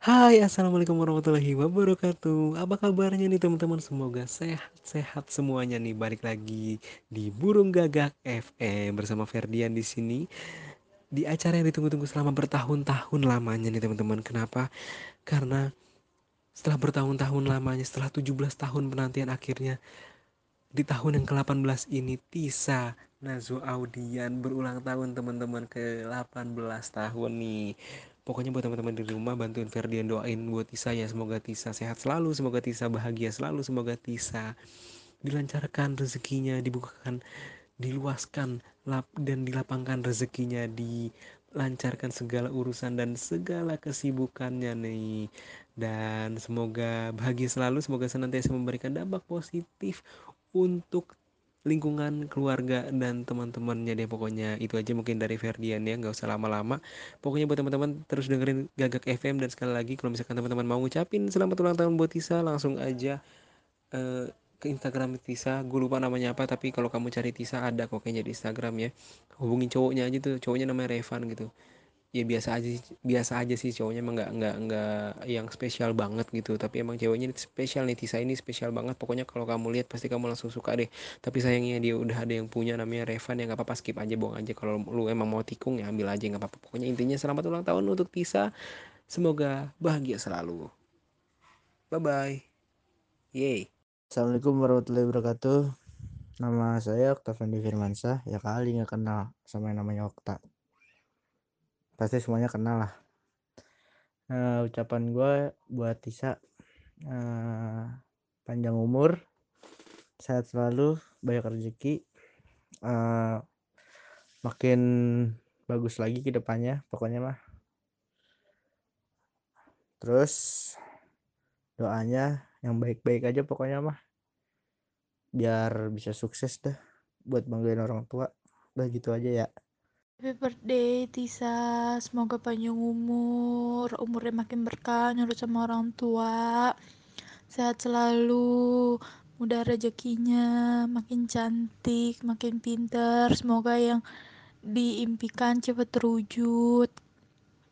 Hai, assalamualaikum warahmatullahi wabarakatuh. Apa kabarnya nih teman-teman? Semoga sehat-sehat semuanya nih. Balik lagi di Burung Gagak FM bersama Ferdian di sini di acara yang ditunggu-tunggu selama bertahun-tahun lamanya nih teman-teman. Kenapa? Karena setelah bertahun-tahun lamanya, setelah 17 tahun penantian akhirnya di tahun yang ke-18 ini Tisa Nazo Audian berulang tahun teman-teman ke 18 tahun nih. Pokoknya buat teman-teman di rumah bantuin Ferdian doain buat Tisa ya semoga Tisa sehat selalu, semoga Tisa bahagia selalu, semoga Tisa dilancarkan rezekinya, dibukakan, diluaskan lap dan dilapangkan rezekinya, dilancarkan segala urusan dan segala kesibukannya nih. Dan semoga bahagia selalu, semoga senantiasa memberikan dampak positif untuk lingkungan keluarga dan teman-temannya deh pokoknya. Itu aja mungkin dari Ferdian ya nggak usah lama-lama. Pokoknya buat teman-teman terus dengerin Gagak FM dan sekali lagi kalau misalkan teman-teman mau ngucapin selamat ulang tahun buat Tisa langsung aja uh, ke Instagram Tisa. Gue lupa namanya apa tapi kalau kamu cari Tisa ada kok kayaknya di Instagram ya. Hubungin cowoknya aja tuh cowoknya namanya Revan gitu ya biasa aja biasa aja sih cowoknya emang nggak nggak nggak yang spesial banget gitu. Tapi emang ceweknya spesial nih Tisa ini spesial banget. Pokoknya kalau kamu lihat pasti kamu langsung suka deh. Tapi sayangnya dia udah ada yang punya namanya Revan ya nggak apa-apa skip aja buang aja. Kalau lu emang mau tikung ya ambil aja nggak apa-apa. Pokoknya intinya selamat ulang tahun untuk Tisa. Semoga bahagia selalu. Bye bye yay. Assalamualaikum warahmatullahi wabarakatuh. Nama saya Oktavian Firmansyah Ya kali nggak kenal sama yang namanya Okta Pasti semuanya kenal lah. Uh, Ucapan gue buat Tisa uh, Panjang umur Sehat selalu Banyak rezeki uh, Makin bagus lagi ke depannya Pokoknya mah. Terus Doanya yang baik-baik aja pokoknya mah. Biar bisa sukses dah buat banggain orang tua. Udah gitu aja ya Happy birthday Tisa, semoga panjang umur, umurnya makin berkah, nurut sama orang tua, sehat selalu, mudah rezekinya, makin cantik, makin pinter, semoga yang diimpikan cepet terwujud.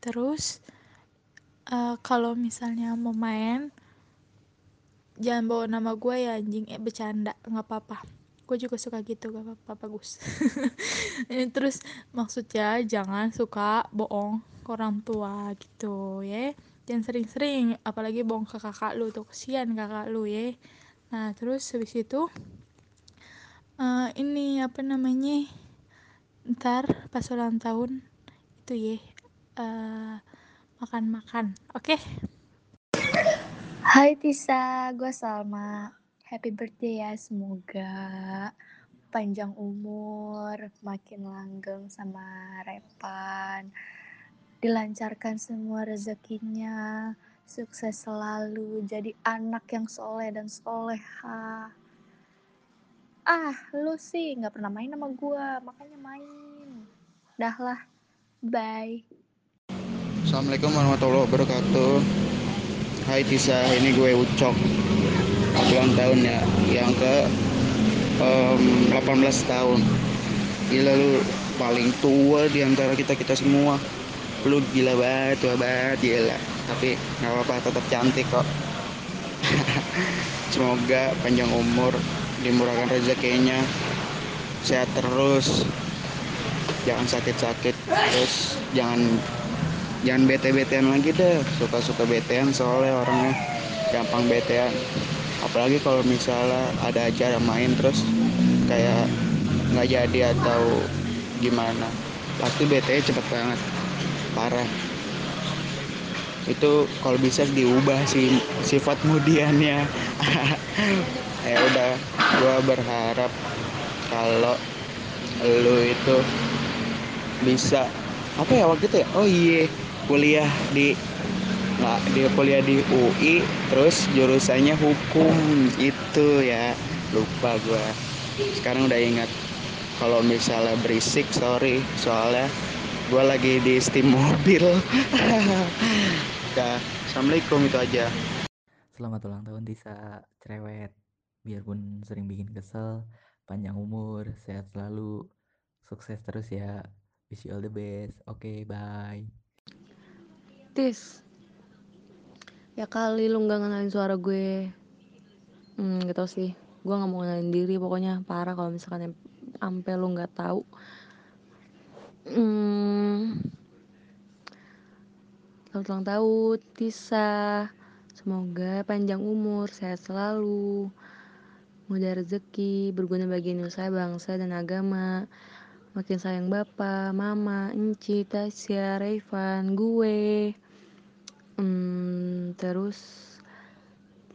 Terus uh, kalau misalnya mau main, jangan bawa nama gue ya anjing, eh bercanda, nggak apa-apa gue juga suka gitu gak apa-apa bagus. Terus maksudnya jangan suka bohong ke orang tua gitu ya. Jangan sering-sering apalagi bohong ke kakak lu tuh kesian kakak lu ya. Nah terus habis itu uh, ini apa namanya ntar pas ulang tahun itu ya uh, makan-makan oke? Okay? Hai Tisa, gue Salma happy birthday ya semoga panjang umur makin langgeng sama Repan dilancarkan semua rezekinya sukses selalu jadi anak yang soleh dan soleha. Ah lu sih nggak pernah main sama gue makanya main. Dah lah bye. Assalamualaikum warahmatullahi wabarakatuh. Hai Tisa ini gue Ucok ulang tahun ya. Yang ke um, 18 tahun. Gila lu paling tua di antara kita kita semua. Lu gila banget tua banget gila. Tapi nggak apa-apa tetap cantik kok. Semoga panjang umur dimurahkan rezekinya. Sehat terus. Jangan sakit-sakit terus. Jangan jangan bete-betean lagi deh. Suka-suka betean soalnya orangnya. Gampang betean apalagi kalau misalnya ada acara main terus kayak nggak jadi atau gimana pasti BT cepet banget parah. Itu kalau bisa diubah sih sifat mudiannya. Ya udah gue berharap kalau lu itu bisa apa ya waktu itu ya? Oh iya kuliah di nggak dia kuliah di UI terus jurusannya hukum itu ya. Lupa gue sekarang udah ingat. Kalau misalnya berisik sorry. Soalnya gue lagi di steam mobil. Ya assalamualaikum itu aja. Selamat ulang tahun Tisa. Cerewet. Biarpun sering bikin kesel panjang umur sehat selalu. Sukses terus ya. Wish you all the best. Oke okay, bye. Tis ya kali lu nggak ngenalin suara gue. Hmm gak tau sih. Gue nggak mau ngenalin diri pokoknya. Parah kalau misalkan sampai lu nggak tahu. Hmm. Selamat ulang tahun Tisa. Semoga panjang umur, sehat selalu. Mudah rezeki, berguna bagi nusa, bangsa, dan agama. Makin sayang bapak, mama, enci, Tasya, Revan, gue hmm, Terus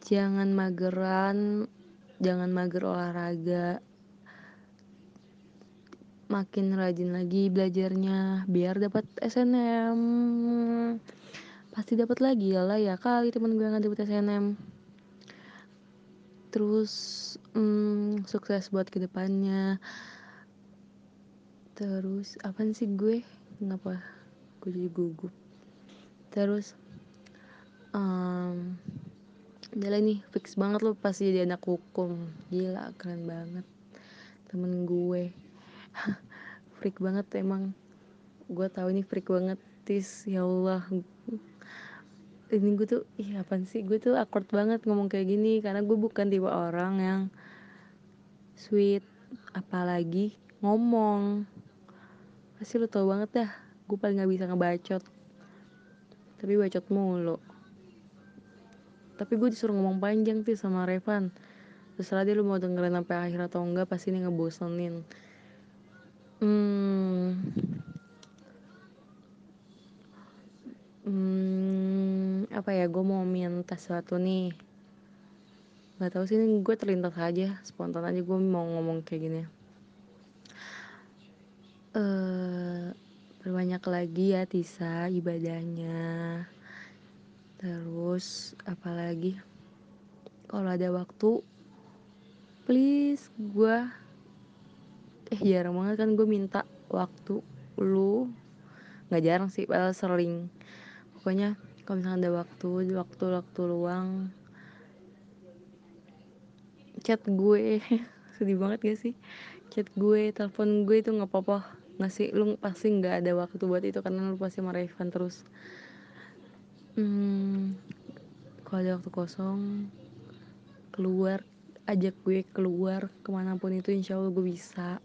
Jangan mageran Jangan mager olahraga. Makin rajin lagi belajarnya Biar dapat SNM pasti dapat lagi ya lah ya kali temen gue nggak dapet SNM terus hmm, sukses buat ke depannya. Terus apa sih gue? Kenapa gue jadi gugup. Terus um, udah nih fix banget lo pasti jadi anak hukum. Gila keren banget. Temen gue. Freak banget emang. Gue tahu ini freak banget tis. Ya Allah. Ini gue tuh iya apa sih? Gue tuh awkward banget ngomong kayak gini karena gue bukan tipe orang yang sweet. Apalagi ngomong. Pasti lo tau banget dah gue paling nggak bisa ngebacot. Tapi bacot mulu tapi gue disuruh ngomong panjang sih sama Revan. Terserah deh lu mau dengerin sampai akhir atau enggak pasti ini ngebosenin. Hmm. Hmm, apa ya gue mau minta sesuatu nih. Nggak tahu sih ini gue terlintas aja spontan aja gue mau ngomong kayak gini. Uh, berbanyak lagi ya Tisa ibadahnya terus apalagi? Kalau ada waktu please gue eh jarang banget kan gue minta waktu lu. Nggak jarang sih padahal sering. Pokoknya kalau misalnya ada waktu waktu waktu luang chat gue. Sedih banget gak sih? Chat gue telepon gue itu nggak apa-apa. Nggak sih lu pasti nggak ada waktu buat itu karena lu pasti sama Revan terus hmm, kalau ada waktu kosong keluar ajak gue keluar ke mana pun itu insya Allah gue bisa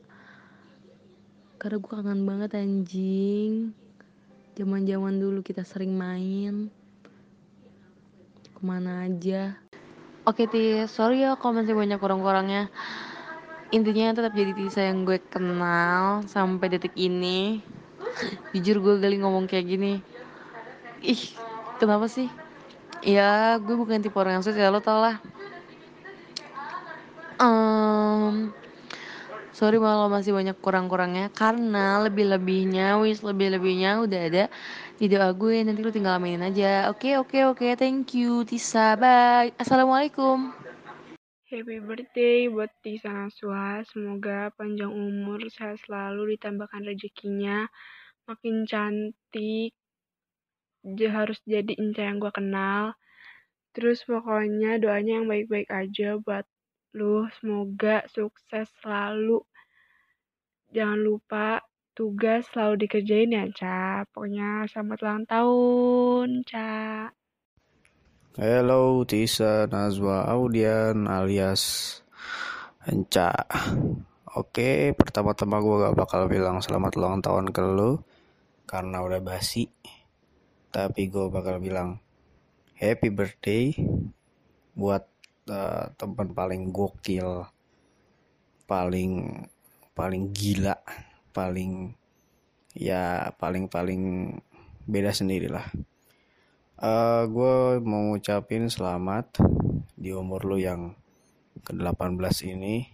karena gue kangen banget anjing Zaman-zaman dulu kita sering main ke mana aja. Oke Tis, sorry ya kalau masih banyak kurang-kurangnya. Intinya tetap jadi Tisa yang gue kenal sampai detik ini. Jujur gue kali ngomong kayak gini. Ih, kenapa sih? Ya, gue bukan tipe orang yang sosial, lo tau lah. Um, sorry kalau masih banyak kurang-kurangnya karena lebih-lebihnya wis lebih-lebihnya udah ada di doa gue nanti lu tinggal aminin aja oke okay, oke okay, oke okay, thank you Tisa bye assalamualaikum Happy birthday buat Tisa Naswa. Semoga panjang umur, sehat selalu, ditambahkan rezekinya, makin cantik. Harus jadi Inca yang gue kenal. Terus pokoknya doanya yang baik-baik aja buat lu. Semoga sukses selalu. Jangan lupa tugas selalu dikerjain ya Ca. Pokoknya selamat ulang tahun Ca. Hello Tisa Nazwa Audian alias Enca. Oke pertama-tama gue gak bakal bilang selamat ulang tahun ke lu Karena udah basi Tapi gue bakal bilang Happy birthday Buat uh, teman paling gokil paling paling gila paling ya paling paling beda sendiri lah. Uh, gue mau ngucapin selamat di umur lu yang ke 18 ini.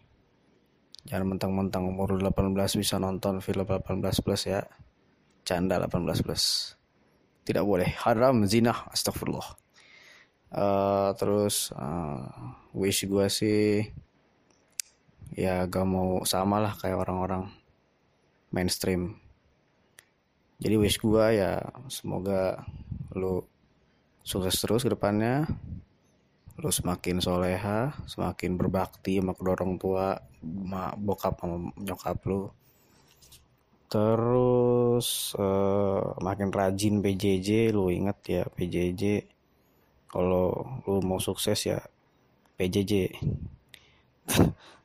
Jangan mentang-mentang umur 18 bisa nonton film 18 plus ya. Canda 18 plus tidak boleh. Haram zina astagfirullah uh, terus uh, wish gue sih ya gak mau sama lah kayak orang-orang mainstream. Jadi wish gue ya semoga lu sukses terus ke depannya lu semakin soleha semakin berbakti sama kedua orang tua ma, bokap sama nyokap lu terus uh, makin rajin PJJ lu inget ya PJJ kalau lu mau sukses ya PJJ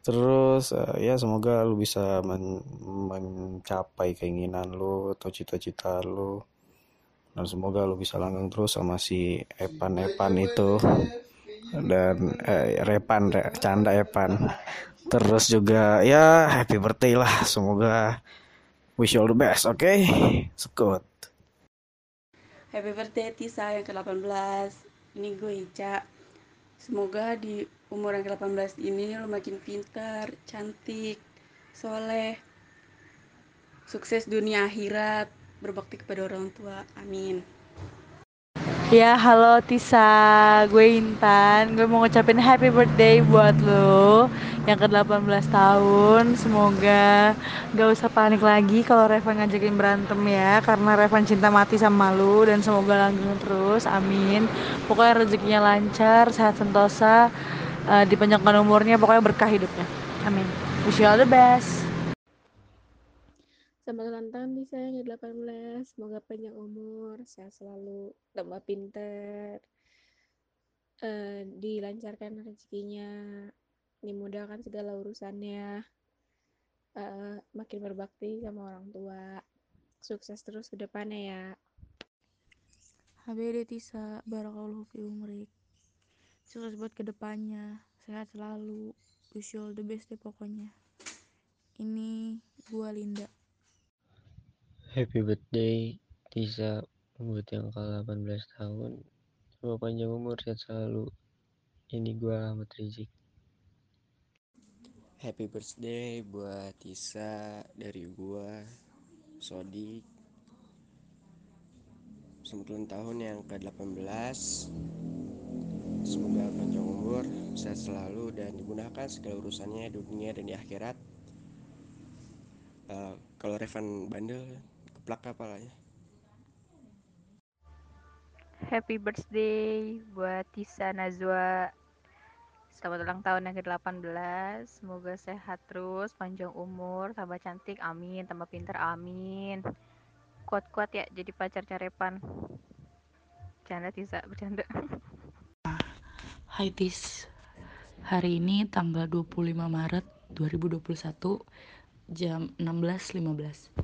terus uh, ya semoga lu bisa men mencapai keinginan lu atau cita-cita lu. Dan semoga lu bisa langgeng terus sama si Epan Epan itu. Dan eh, Repan re, canda Epan. Terus juga ya happy birthday lah semoga wish you all the best oke okay? sekut. Happy birthday Tisa yang ke-18 ini gue Ica. Semoga di umur yang ke-18 ini lo makin pintar cantik soleh. Sukses dunia akhirat berbakti kepada orang tua. Amin. Ya, halo Tisa, gue Intan. Gue mau ngucapin happy birthday buat lo yang ke-18 tahun. Semoga gak usah panik lagi kalau Revan ngajakin berantem ya, karena Revan cinta mati sama lo dan semoga langgeng terus. Amin. Pokoknya rezekinya lancar, sehat sentosa, uh, dipanjangkan umurnya, pokoknya berkah hidupnya. Amin. Wish you all the best. Selamat ulang tahun Lisa yang ke-18. Semoga panjang umur, sehat selalu, tambah pinter, uh, dilancarkan rezekinya, dimudahkan segala urusannya, uh, makin berbakti sama orang tua. Sukses terus ke depannya ya. HBD Tisa, barakallahu fi umrik. Sukses buat ke depannya, sehat selalu, wish you all the best deh pokoknya. Ini gua Linda. Happy birthday Tisa buat yang ke-18 tahun. Semoga panjang umur sehat selalu. Ini gua Ahmad Rizik. Happy birthday buat Tisa dari gua Sodik. Selamat tahun yang ke-18. Semoga panjang umur, sehat selalu dan dimudahkan segala urusannya dunia dan di akhirat. Uh, kalau Revan bandel keplak kepalanya. Happy birthday buat Tisa Nazwa. Selamat ulang tahun yang ke-18. Semoga sehat terus, panjang umur, tambah cantik, amin. Tambah pinter, amin. Kuat-kuat ya jadi pacar carepan. Bercanda Tisa, bercanda. Hai Tis. Hari ini tanggal 25 Maret 2021 jam 16.15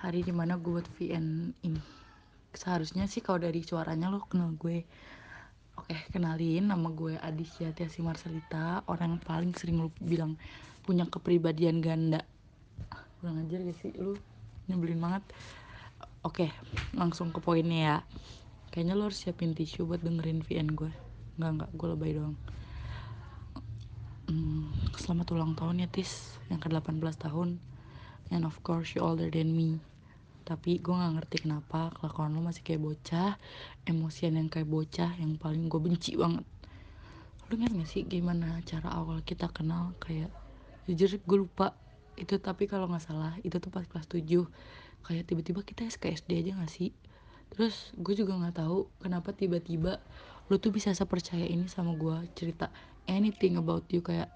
hari di mana gue buat VN ini seharusnya sih kalau dari suaranya lo kenal gue oke kenalin nama gue Adisya Tiasi Marcelita. Orang yang paling sering lo bilang punya kepribadian ganda. Kurang ajar gak sih? Lu nyebelin banget. Oke langsung ke poinnya ya. Kayaknya lo harus siapin tisu buat dengerin VN gue. Nggak nggak. Gue lebay doang. Hmm, selamat ulang tahun ya Tis. Yang ke 18 tahun. And of course you older than me tapi gue nggak ngerti kenapa kelakuan lo masih kayak bocah emosian yang kayak bocah yang paling gue benci banget. Lo ingat gak sih gimana cara awal kita kenal kayak jujur gue lupa. Itu tapi kalau nggak salah itu tuh pas kelas 7 kayak tiba-tiba kita SKSD aja gak sih? Terus gue juga nggak tahu kenapa tiba-tiba lo tuh bisa sepercaya ini sama gue cerita anything about you. Kayak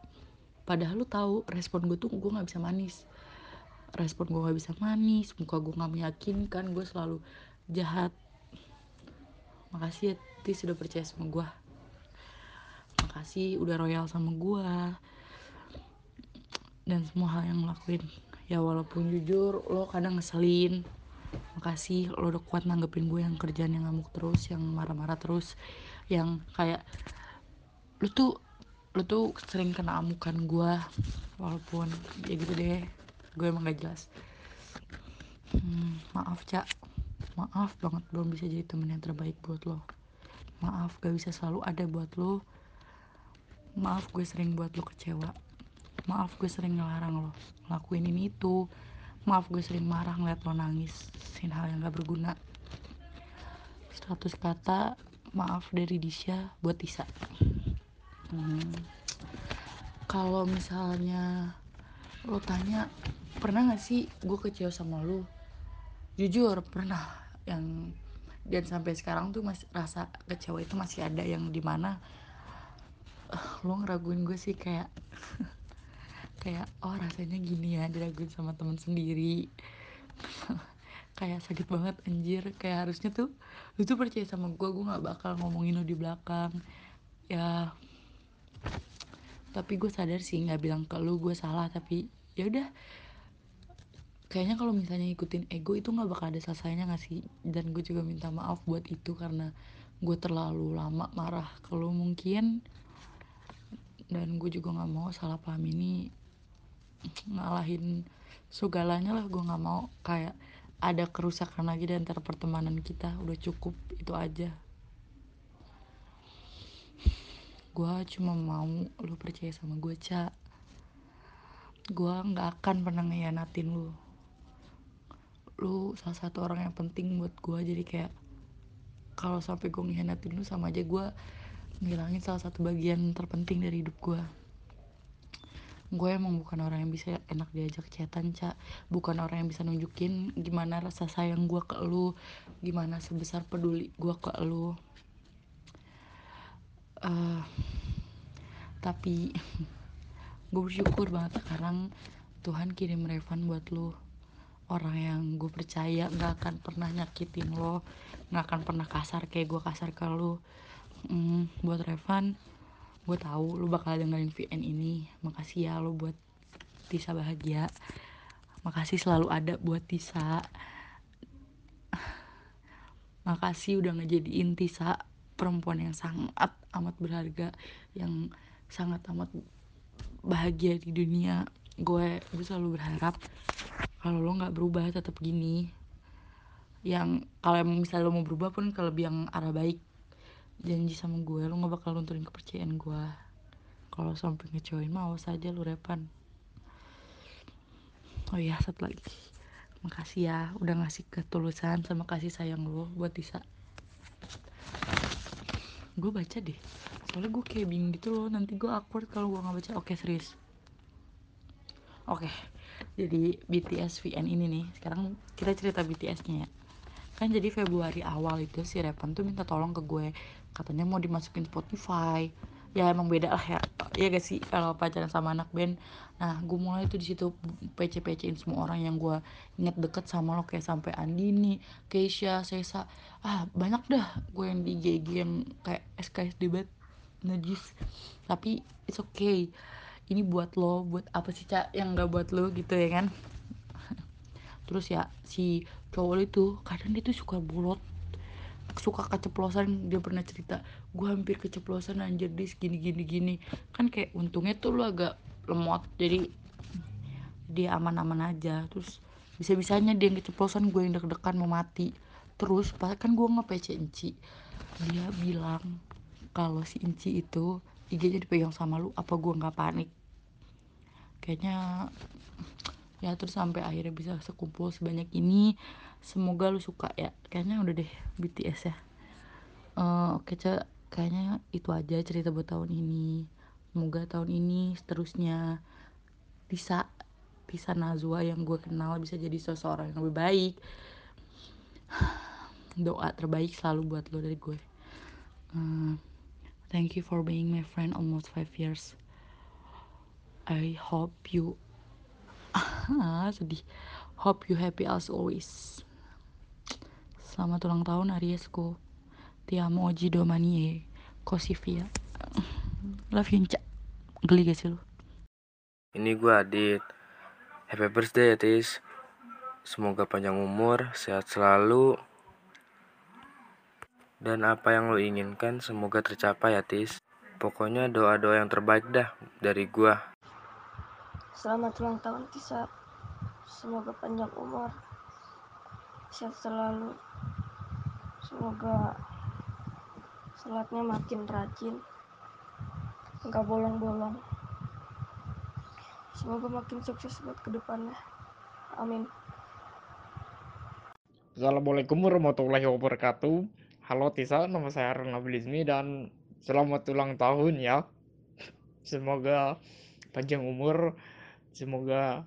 padahal lo tahu respon gue tuh gue nggak bisa manis respon gue gak bisa manis muka gue gak meyakinkan gue selalu jahat. Makasih ya Tis sudah percaya sama gue makasih udah royal sama gue dan semua hal yang ngelakuin. Ya walaupun jujur lo kadang ngeselin. Makasih lo udah kuat nanggepin gue yang kerjaan yang ngamuk terus yang marah-marah terus yang kayak lo tuh lo tuh sering kena amukan gue walaupun ya gitu deh gue emang gak jelas. Hmm, maaf cak. Maaf banget belum bisa jadi temen yang terbaik buat lo. Maaf gak bisa selalu ada buat lo. Maaf gue sering buat lo kecewa. Maaf gue sering ngelarang lo ngelakuin ini itu. Maaf gue sering marah ngeliat lo nangis sin hal yang gak berguna. 100 kata maaf dari Disha buat Tisa. Hmm. kalau misalnya lo tanya pernah gak sih gue kecewa sama lu? Jujur pernah. Yang dan sampai sekarang tuh masih rasa kecewa itu masih ada. Yang di mana uh, lo ngeraguin gue sih kayak kayak oh rasanya gini ya diraguin sama temen sendiri. Kayak sakit banget anjir. Kayak harusnya tuh lu tuh percaya sama gue gue nggak bakal ngomongin lu di belakang. Ya tapi gue sadar sih nggak bilang ke lu gue salah. Tapi ya udah kayaknya kalau misalnya ikutin ego itu nggak bakal ada selesainya nggak sih? Dan gue juga minta maaf buat itu karena gue terlalu lama marah. Ke lu mungkin dan gue juga nggak mau salah paham ini ngalahin segalanya lah. Gue nggak mau kayak ada kerusakan lagi di antara pertemanan kita. Udah cukup itu aja. Gue cuma mau lu percaya sama gue cak gue nggak akan pernah ngehianatin lu lu salah satu orang yang penting buat gue jadi kayak kalau sampai gue ngehianatin lu sama aja gue ngilangin salah satu bagian terpenting dari hidup gue gue emang bukan orang yang bisa enak diajak chatan cak bukan orang yang bisa nunjukin gimana rasa sayang gue ke lu gimana sebesar peduli gue ke lu. Uh, tapi gue bersyukur banget sekarang Tuhan kirim Revan buat lu orang yang gue percaya nggak akan pernah nyakitin lo nggak akan pernah kasar kayak gue kasar ke lu mm, buat Revan gue tahu lu bakal dengerin VN ini. Makasih ya lu buat Tisa bahagia. Makasih selalu ada buat Tisa. Makasih udah ngejadiin Tisa perempuan yang sangat amat berharga yang sangat amat bahagia di dunia. Gue gue selalu berharap kalau lo nggak berubah tetap gini. Yang kalau misalnya lo mau berubah pun ke lebih yang arah baik. Janji sama gue lu gak bakal lunturin kepercayaan gue. Kalau sampai ngecewain mau saja lu repan. Oh iya satu lagi. Makasih ya udah ngasih ketulusan sama kasih sayang lu buat Tisa gue baca deh. Soalnya gue kayak bingung gitu loh nanti gue awkward kalau gue nggak baca. Oke serius. Oke jadi BTS VN ini nih. Sekarang kita cerita BTS nya ya. Kan jadi Februari awal itu si Repan tuh minta tolong ke gue. Katanya mau dimasukin Spotify. Ya emang beda lah ya. Ya gak sih? Kalau pacaran sama anak band. Nah gue mulai tuh di situ pc pcin semua orang yang gue inget deket sama lo. Kayak sampai Andini Keisha Sesa. Ah banyak dah gue yang di GG yang kayak SKS debat najis. Tapi it's okay ini buat lo buat apa sih cak yang gak buat lo gitu ya kan? Terus ya si cowok itu kadang dia tuh suka bolot suka keceplosan dia pernah cerita gue hampir keceplosan anjir di gini gini gini. Kan kayak untungnya tuh lu agak lemot jadi dia aman-aman aja. Terus bisa-bisanya dia yang keceplosan gue yang deg-degan mau mati. Terus pas kan gue nge-PC Enci dia bilang kalau si Enci itu IG-nya dipegang sama lu apa gue nggak panik kayaknya ya terus sampai akhirnya bisa sekumpul sebanyak ini. Semoga lu suka ya. Kayaknya udah deh BTS ya. Uh, oke cek kayaknya itu aja cerita buat tahun ini. Semoga tahun ini seterusnya bisa bisa Nazwa yang gue kenal bisa jadi seseorang yang lebih baik. Doa terbaik selalu buat lo dari gue. Uh, thank you for being my friend almost five years I hope you sedih hope you happy as always Selamat ulang tahun Ariesku. Ti amo oggi domani. Love you, Cak. Geli gak sih lu? Ini gue Adit. Happy birthday ya, Tis. Semoga panjang umur, sehat selalu. Dan apa yang lo inginkan semoga tercapai ya, Tis. Pokoknya doa-doa yang terbaik dah dari gue. Selamat ulang tahun, Tisa. Semoga panjang umur, sehat selalu. Semoga sholatnya makin rajin. Nggak bolong-bolong. Semoga makin sukses buat ke depannya. Amin. Assalamualaikum warahmatullahi wabarakatuh. Halo Tisa, nama saya Arun Abilizmi dan selamat ulang tahun ya. Semoga panjang umur Semoga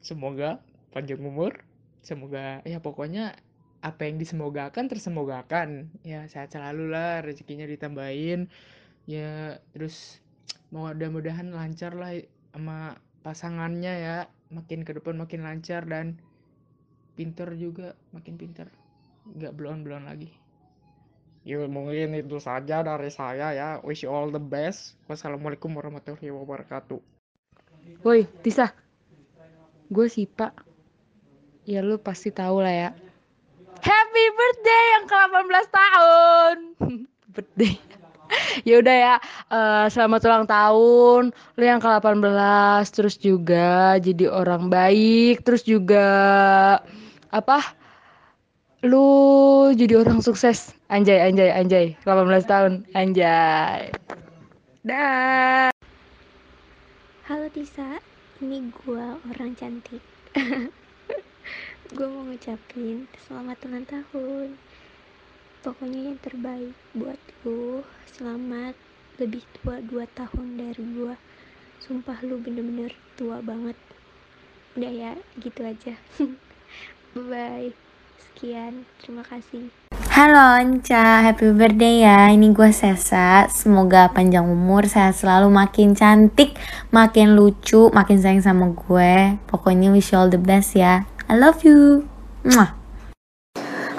Semoga panjang umur Semoga ya pokoknya apa yang disemogakan tersemogakan ya sehat selalu lah rezekinya ditambahin ya terus mudah-mudahan lancar lah sama pasangannya ya makin ke depan makin lancar dan pinter juga makin pinter nggak belon belon lagi Ya mungkin itu saja dari saya ya. Wish you all the best. Wassalamualaikum warahmatullahi wabarakatuh. Woi, Tisa. Gue Sipa. Ya lu pasti tahu lah ya. Happy birthday yang ke-18 tahun. birthday. ya udah ya, eh, selamat ulang tahun. Lu yang ke-18 terus juga jadi orang baik, terus juga apa? Lu jadi orang sukses. Anjay, anjay, anjay. 18 tahun. Anjay. Dah. Halo Tisa, ini gua orang cantik. gua mau ngucapin selamat ulang tahun. Pokoknya yang terbaik buat lu. Selamat lebih tua 2 tahun dari gua. Sumpah lu bener-bener tua banget. Udah ya, gitu aja. Bye-bye. Sekian, terima kasih. Halo Anca, happy birthday ya. Ini gue Sesa. Semoga panjang umur, sehat selalu, makin cantik, makin lucu, makin sayang sama gue. Pokoknya wish you all the best ya. I love you. Mwah.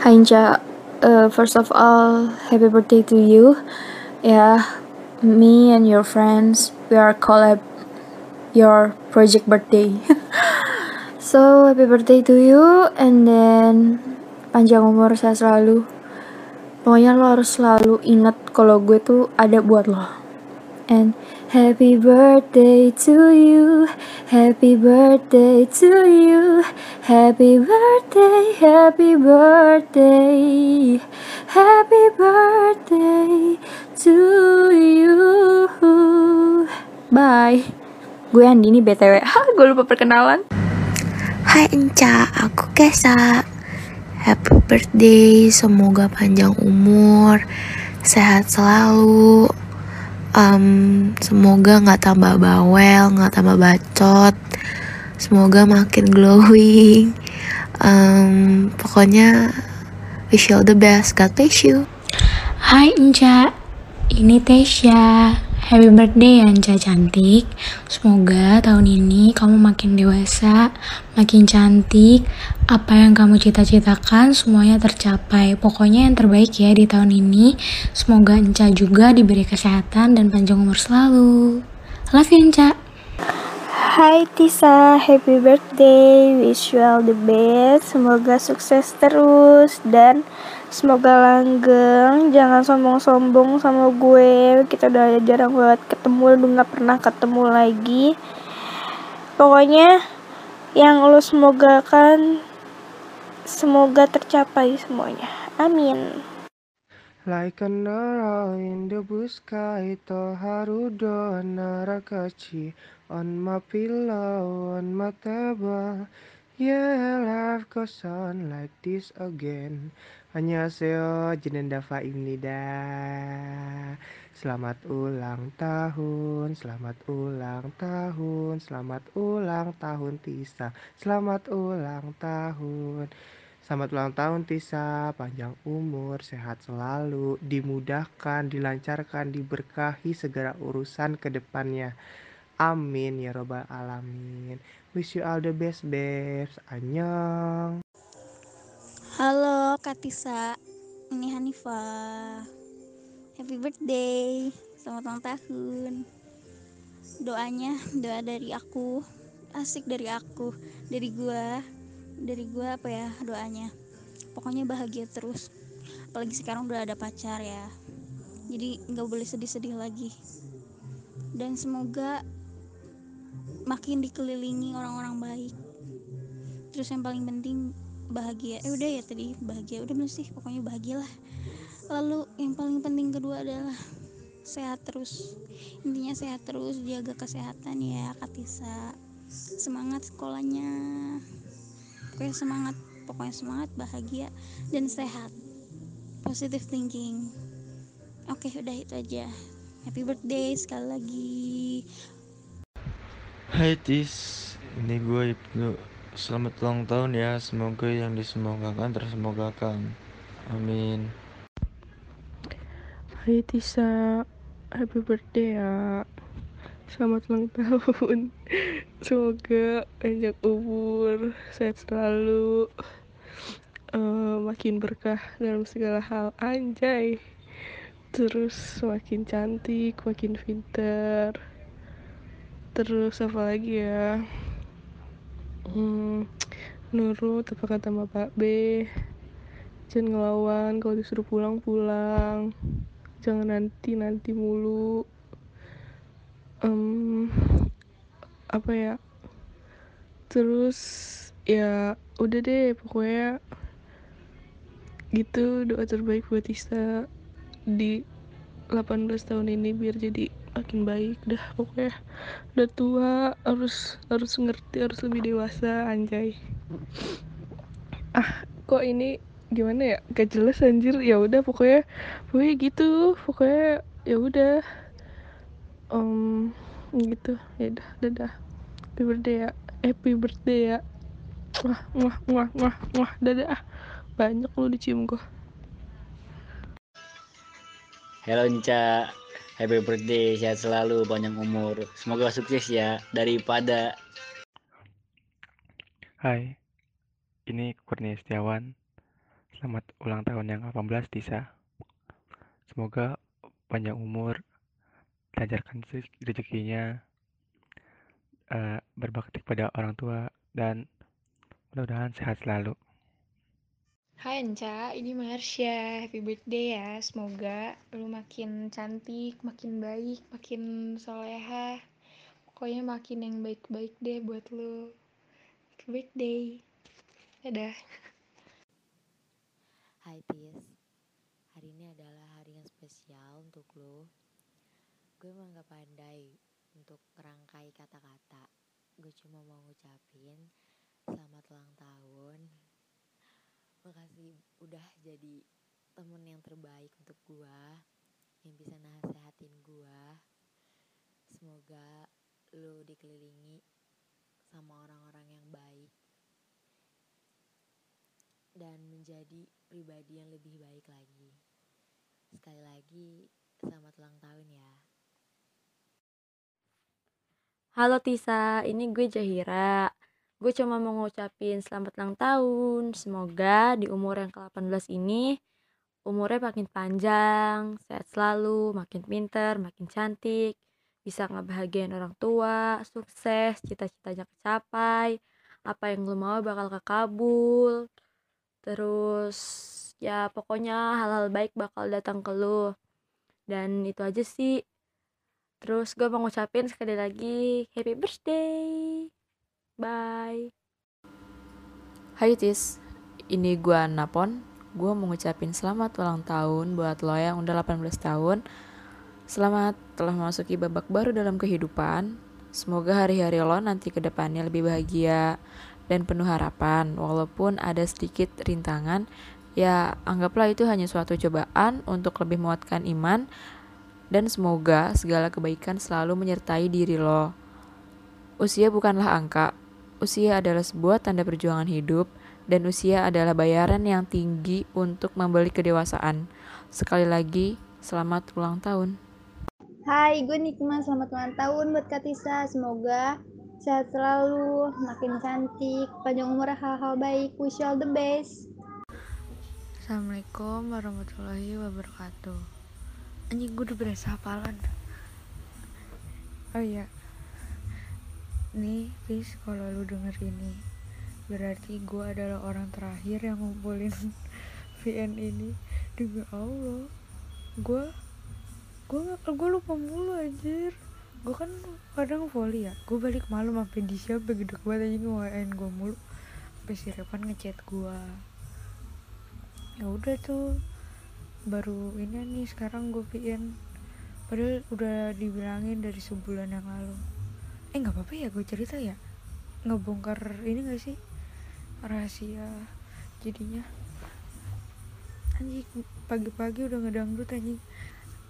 Hi Inca, uh, first of all, happy birthday to you. Yeah, me and your friends, we are collab your project birthday. so happy birthday to you, and then panjang umur sehat selalu. Pokoknya lo harus selalu ingat kalau gue tuh ada buat lo. And happy birthday to you, happy birthday to you, happy birthday, happy birthday, happy birthday to you. Bye. Gue Andini BTW. Hah, gue lupa perkenalan. Hai Enca, aku Kesa. Happy birthday, semoga panjang umur, sehat selalu. Em, semoga nggak tambah bawel, nggak tambah bacot. Semoga makin glowing. Em, pokoknya wish you all the best. God bless you. Hai Enca, ini Tesya. Happy birthday ya Enca cantik. Semoga tahun ini kamu makin dewasa, makin cantik. Apa yang kamu cita-citakan semuanya tercapai. Pokoknya yang terbaik ya di tahun ini. Semoga Enca juga diberi kesehatan dan panjang umur selalu. Love you Enca. Hai Tisa, happy birthday. Wish you all the best. Semoga sukses terus dan semoga langgeng. Jangan sombong-sombong sama gue. Kita udah jarang banget ketemu, udah nggak pernah ketemu lagi. Pokoknya yang lo semogakan semoga tercapai semuanya. Amin. Like an arrow in the blue sky, Toharudo Narakachi on my pillow, on my table. Yeah, life goes on like this again. Annyeonghaseyo, Jenenda Faimnida. Selamat ulang tahun, selamat ulang tahun, selamat ulang tahun Tisa. Selamat ulang tahun. Selamat ulang tahun Tisa, panjang umur, sehat selalu, dimudahkan, dilancarkan, diberkahi segala urusan ke depannya. Amin ya robbal alamin. Wish you all the best, babes. Annyeong. Halo Kak Tisa, ini Hanifah. Happy birthday, selamat ulang tahun. Doanya, doa dari aku, asik dari aku, dari gua, dari gua apa ya doanya. Pokoknya bahagia terus. Apalagi sekarang udah ada pacar ya. Jadi nggak boleh sedih-sedih lagi. Dan semoga makin dikelilingi orang-orang baik. Terus yang paling penting bahagia. Eh udah ya tadi bahagia udah belum sih pokoknya bahagialah. Lalu yang paling penting kedua adalah sehat terus. Intinya sehat terus, jaga kesehatan ya Kak Tisa. Semangat sekolahnya. Pokoknya semangat, pokoknya semangat, bahagia dan sehat. Positive thinking. Oke, udah itu aja. Happy birthday sekali lagi. Hai Tis, ini gue Ibnu. Selamat ulang tahun ya, semoga yang disemogakan tersemogakan. Amin. Hai Tisa, happy birthday ya. Selamat ulang tahun. Semoga panjang umur, sehat selalu. eh, makin berkah dalam segala hal anjay terus makin cantik makin pintar terus apa lagi ya? Hmm, nurut apa kata bapak B? Jangan ngelawan kalau disuruh pulang pulang. Jangan nanti nanti mulu. Em, apa ya? Terus ya udah deh pokoknya gitu doa terbaik buat Tisa di 18 tahun ini biar jadi makin baik dah pokoknya. Udah tua harus harus ngerti harus lebih dewasa anjay. Ah kok ini gimana ya? Gak jelas anjir. Ya udah pokoknya pokoknya gitu. Pokoknya ya udah. Um, gitu. Ya udah dadah. Happy birthday ya. Happy birthday ya. Wah wah wah wah wah dadah. Ah banyak lu dicium gua. Halo Enca, happy birthday, sehat selalu, panjang umur. Semoga sukses ya, daripada Hai, ini Kurnia Setiawan. Selamat ulang tahun yang 18 Tisa. Semoga panjang umur, lancarkan rez- rezekinya, eh, berbakti pada orang tua, dan mudah-mudahan sehat selalu. Hai Enca, ini Marsha. Happy birthday ya. Semoga lu makin cantik, makin baik, makin soleha. Pokoknya makin yang baik-baik deh buat lu. Happy birthday. Dadah. Hai Tis, hari ini adalah hari yang spesial untuk lo. Gue emang gak pandai untuk ngerangkai kata-kata. Gue cuma mau ngucapin selamat ulang tahun. Makasih udah jadi temen yang terbaik untuk gue, yang bisa nasehatin gue. Semoga lo dikelilingi sama orang-orang yang baik dan menjadi pribadi yang lebih baik lagi. Sekali lagi, selamat ulang tahun ya. Halo Tisa, ini gue Jahira. Gue cuma mau ngucapin selamat ulang tahun. Semoga di umur yang ke-18 ini umurnya makin panjang, sehat selalu, makin pinter, makin cantik, bisa ngebahagiain orang tua, sukses, cita-citanya kecapai, apa yang lo mau bakal kekabul. Terus ya pokoknya hal-hal baik bakal datang ke lo. Dan itu aja sih. Terus gue mau ngucapin sekali lagi happy birthday. Bye. Hai Tis, ini gua Napon. Gua mau ngucapin selamat ulang tahun buat lo yang udah 18 tahun. Selamat telah memasuki babak baru dalam kehidupan. Semoga hari-hari lo nanti ke depannya lebih bahagia dan penuh harapan. Walaupun ada sedikit rintangan, ya anggaplah itu hanya suatu cobaan untuk lebih menguatkan iman dan semoga segala kebaikan selalu menyertai diri lo. Usia bukanlah angka, usia adalah sebuah tanda perjuangan hidup, dan usia adalah bayaran yang tinggi untuk membeli kedewasaan. Sekali lagi, selamat ulang tahun. Hai, gue Nikma. Selamat ulang tahun buat Kak Tisa. Semoga sehat selalu, makin cantik, panjang umur, hal-hal baik. Wish you all the best. Assalamualaikum warahmatullahi wabarakatuh. Anjing gue udah berasa hafalan. Oh iya. Nih, please kalau lu denger ini, berarti gue adalah orang terakhir yang ngumpulin VN ini. Demi Allah, gue gue gue lupa mulu anjir. Gue kan kadang volley ya. Gue balik malam sampai di siapa gede banget aja ngewain gue mulu. Sampai si Revan ngechat gue ya udah tuh baru ini nih sekarang gue VN padahal udah dibilangin dari sebulan yang lalu eh nggak apa-apa ya gue cerita ya. Ngebongkar ini gak sih? Rahasia jadinya. Anjing pagi-pagi udah ngedangdut anjing.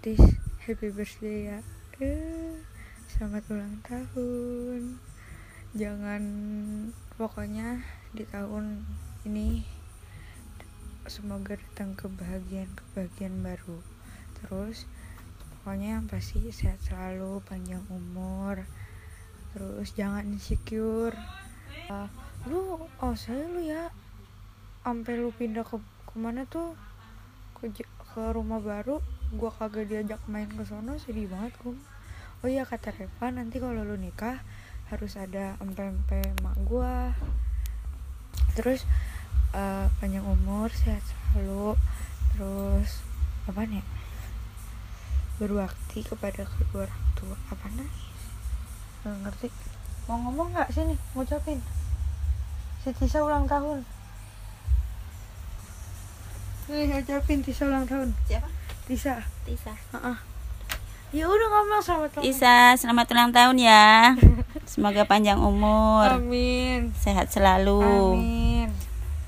Tis happy birthday ya. Eh, selamat ulang tahun. Jangan pokoknya di tahun ini semoga datang kebahagiaan kebahagiaan baru. Terus pokoknya yang pasti sehat selalu panjang umur terus jangan insecure. Uh, lu oh saya lu ya. Sampai lu pindah ke ke mana tuh? Ke, ke rumah baru gua kagak diajak main ke sono sedih banget gua oh iya kata Reva nanti kalau lu nikah harus ada empe-empe mak gua. Terus eh, panjang umur sehat selalu. Terus apa nih? Berbakti kepada kedua orang tua. Apa nih nggak ngerti mau ngomong nggak sini ngucapin si Tisa ulang tahun nih ucapin Tisa ulang tahun Siapa? Tisa Tisa. Heeh. ya udah ngomong selamat ulang Isa, selamat ulang tahun ya. Semoga panjang umur. Amin. Sehat selalu. Amin.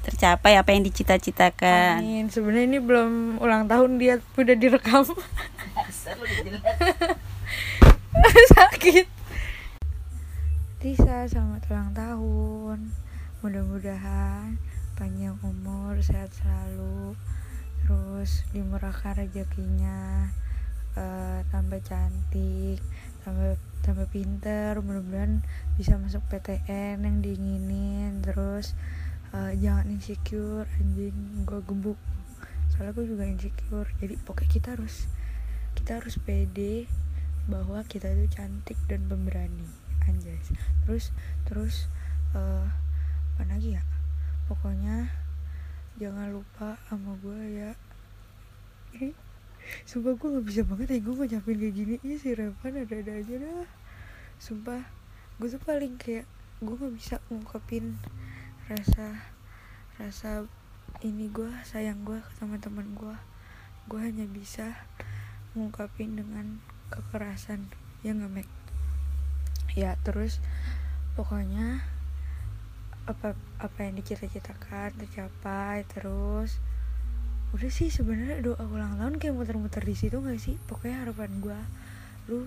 Tercapai apa yang dicita-citakan. Amin. Sebenarnya ini belum ulang tahun dia udah direkam. Sakit. Tisa, selamat ulang tahun. Mudah-mudahan panjang umur, sehat selalu. Terus dimurahkan rezekinya, eh, tambah cantik, tambah tambah pinter. Mudah-mudahan bisa masuk PTN yang diinginin. Terus eh, jangan insecure anjing gue gebuk soalnya gue juga insecure jadi pokoknya kita harus kita harus pede bahwa kita itu cantik dan pemberani anjay terus terus eh apa lagi ya? Pokoknya jangan lupa sama gue ya. Sumpah gue gak bisa banget ya gue ngucapin kayak gini. Ih si Revan ada-ada aja dah. Sumpah gue tuh paling kayak gue gak bisa ngungkapin rasa rasa ini gue sayang gue ke teman-teman gue gue hanya bisa ngungkapin dengan kekerasan. Ya nggak Mek ya terus pokoknya apa apa yang dicita-citakan tercapai terus udah sih sebenarnya doa ulang tahun kayak muter-muter di situ nggak sih? Pokoknya harapan gue lu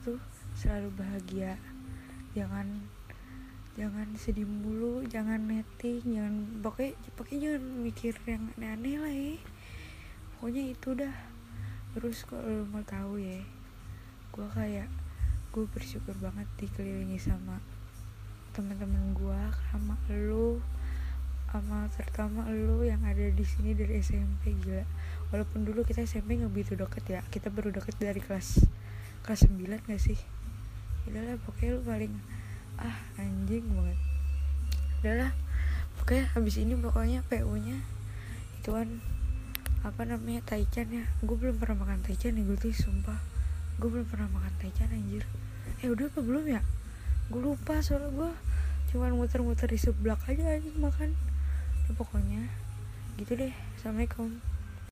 tuh selalu bahagia. Jangan jangan sedih mulu jangan netting jangan pokoknya pokoknya jangan mikir yang aneh-aneh lah ya. Pokoknya itu dah. Terus kalau lu mau tahu ya gue kayak gue bersyukur banget dikelilingi sama teman-teman gue sama lu sama terutama lu yang ada di sini dari SMP gila. Walaupun dulu kita SMP nggak begitu deket ya kita baru deket dari kelas kelas 9 gak sih? Udahlah pokoknya lu paling ah anjing banget. Udahlah pokoknya habis ini pokoknya PU nya itu kan apa namanya taichan ya. Gue belum pernah makan taichan nih gue tuh sumpah gue belum pernah makan taichan anjir. Eh udah apa belum ya? Gue lupa soalnya gue cuman muter-muter di sebelah aja anjing makan. Ya, pokoknya gitu deh. Assalamualaikum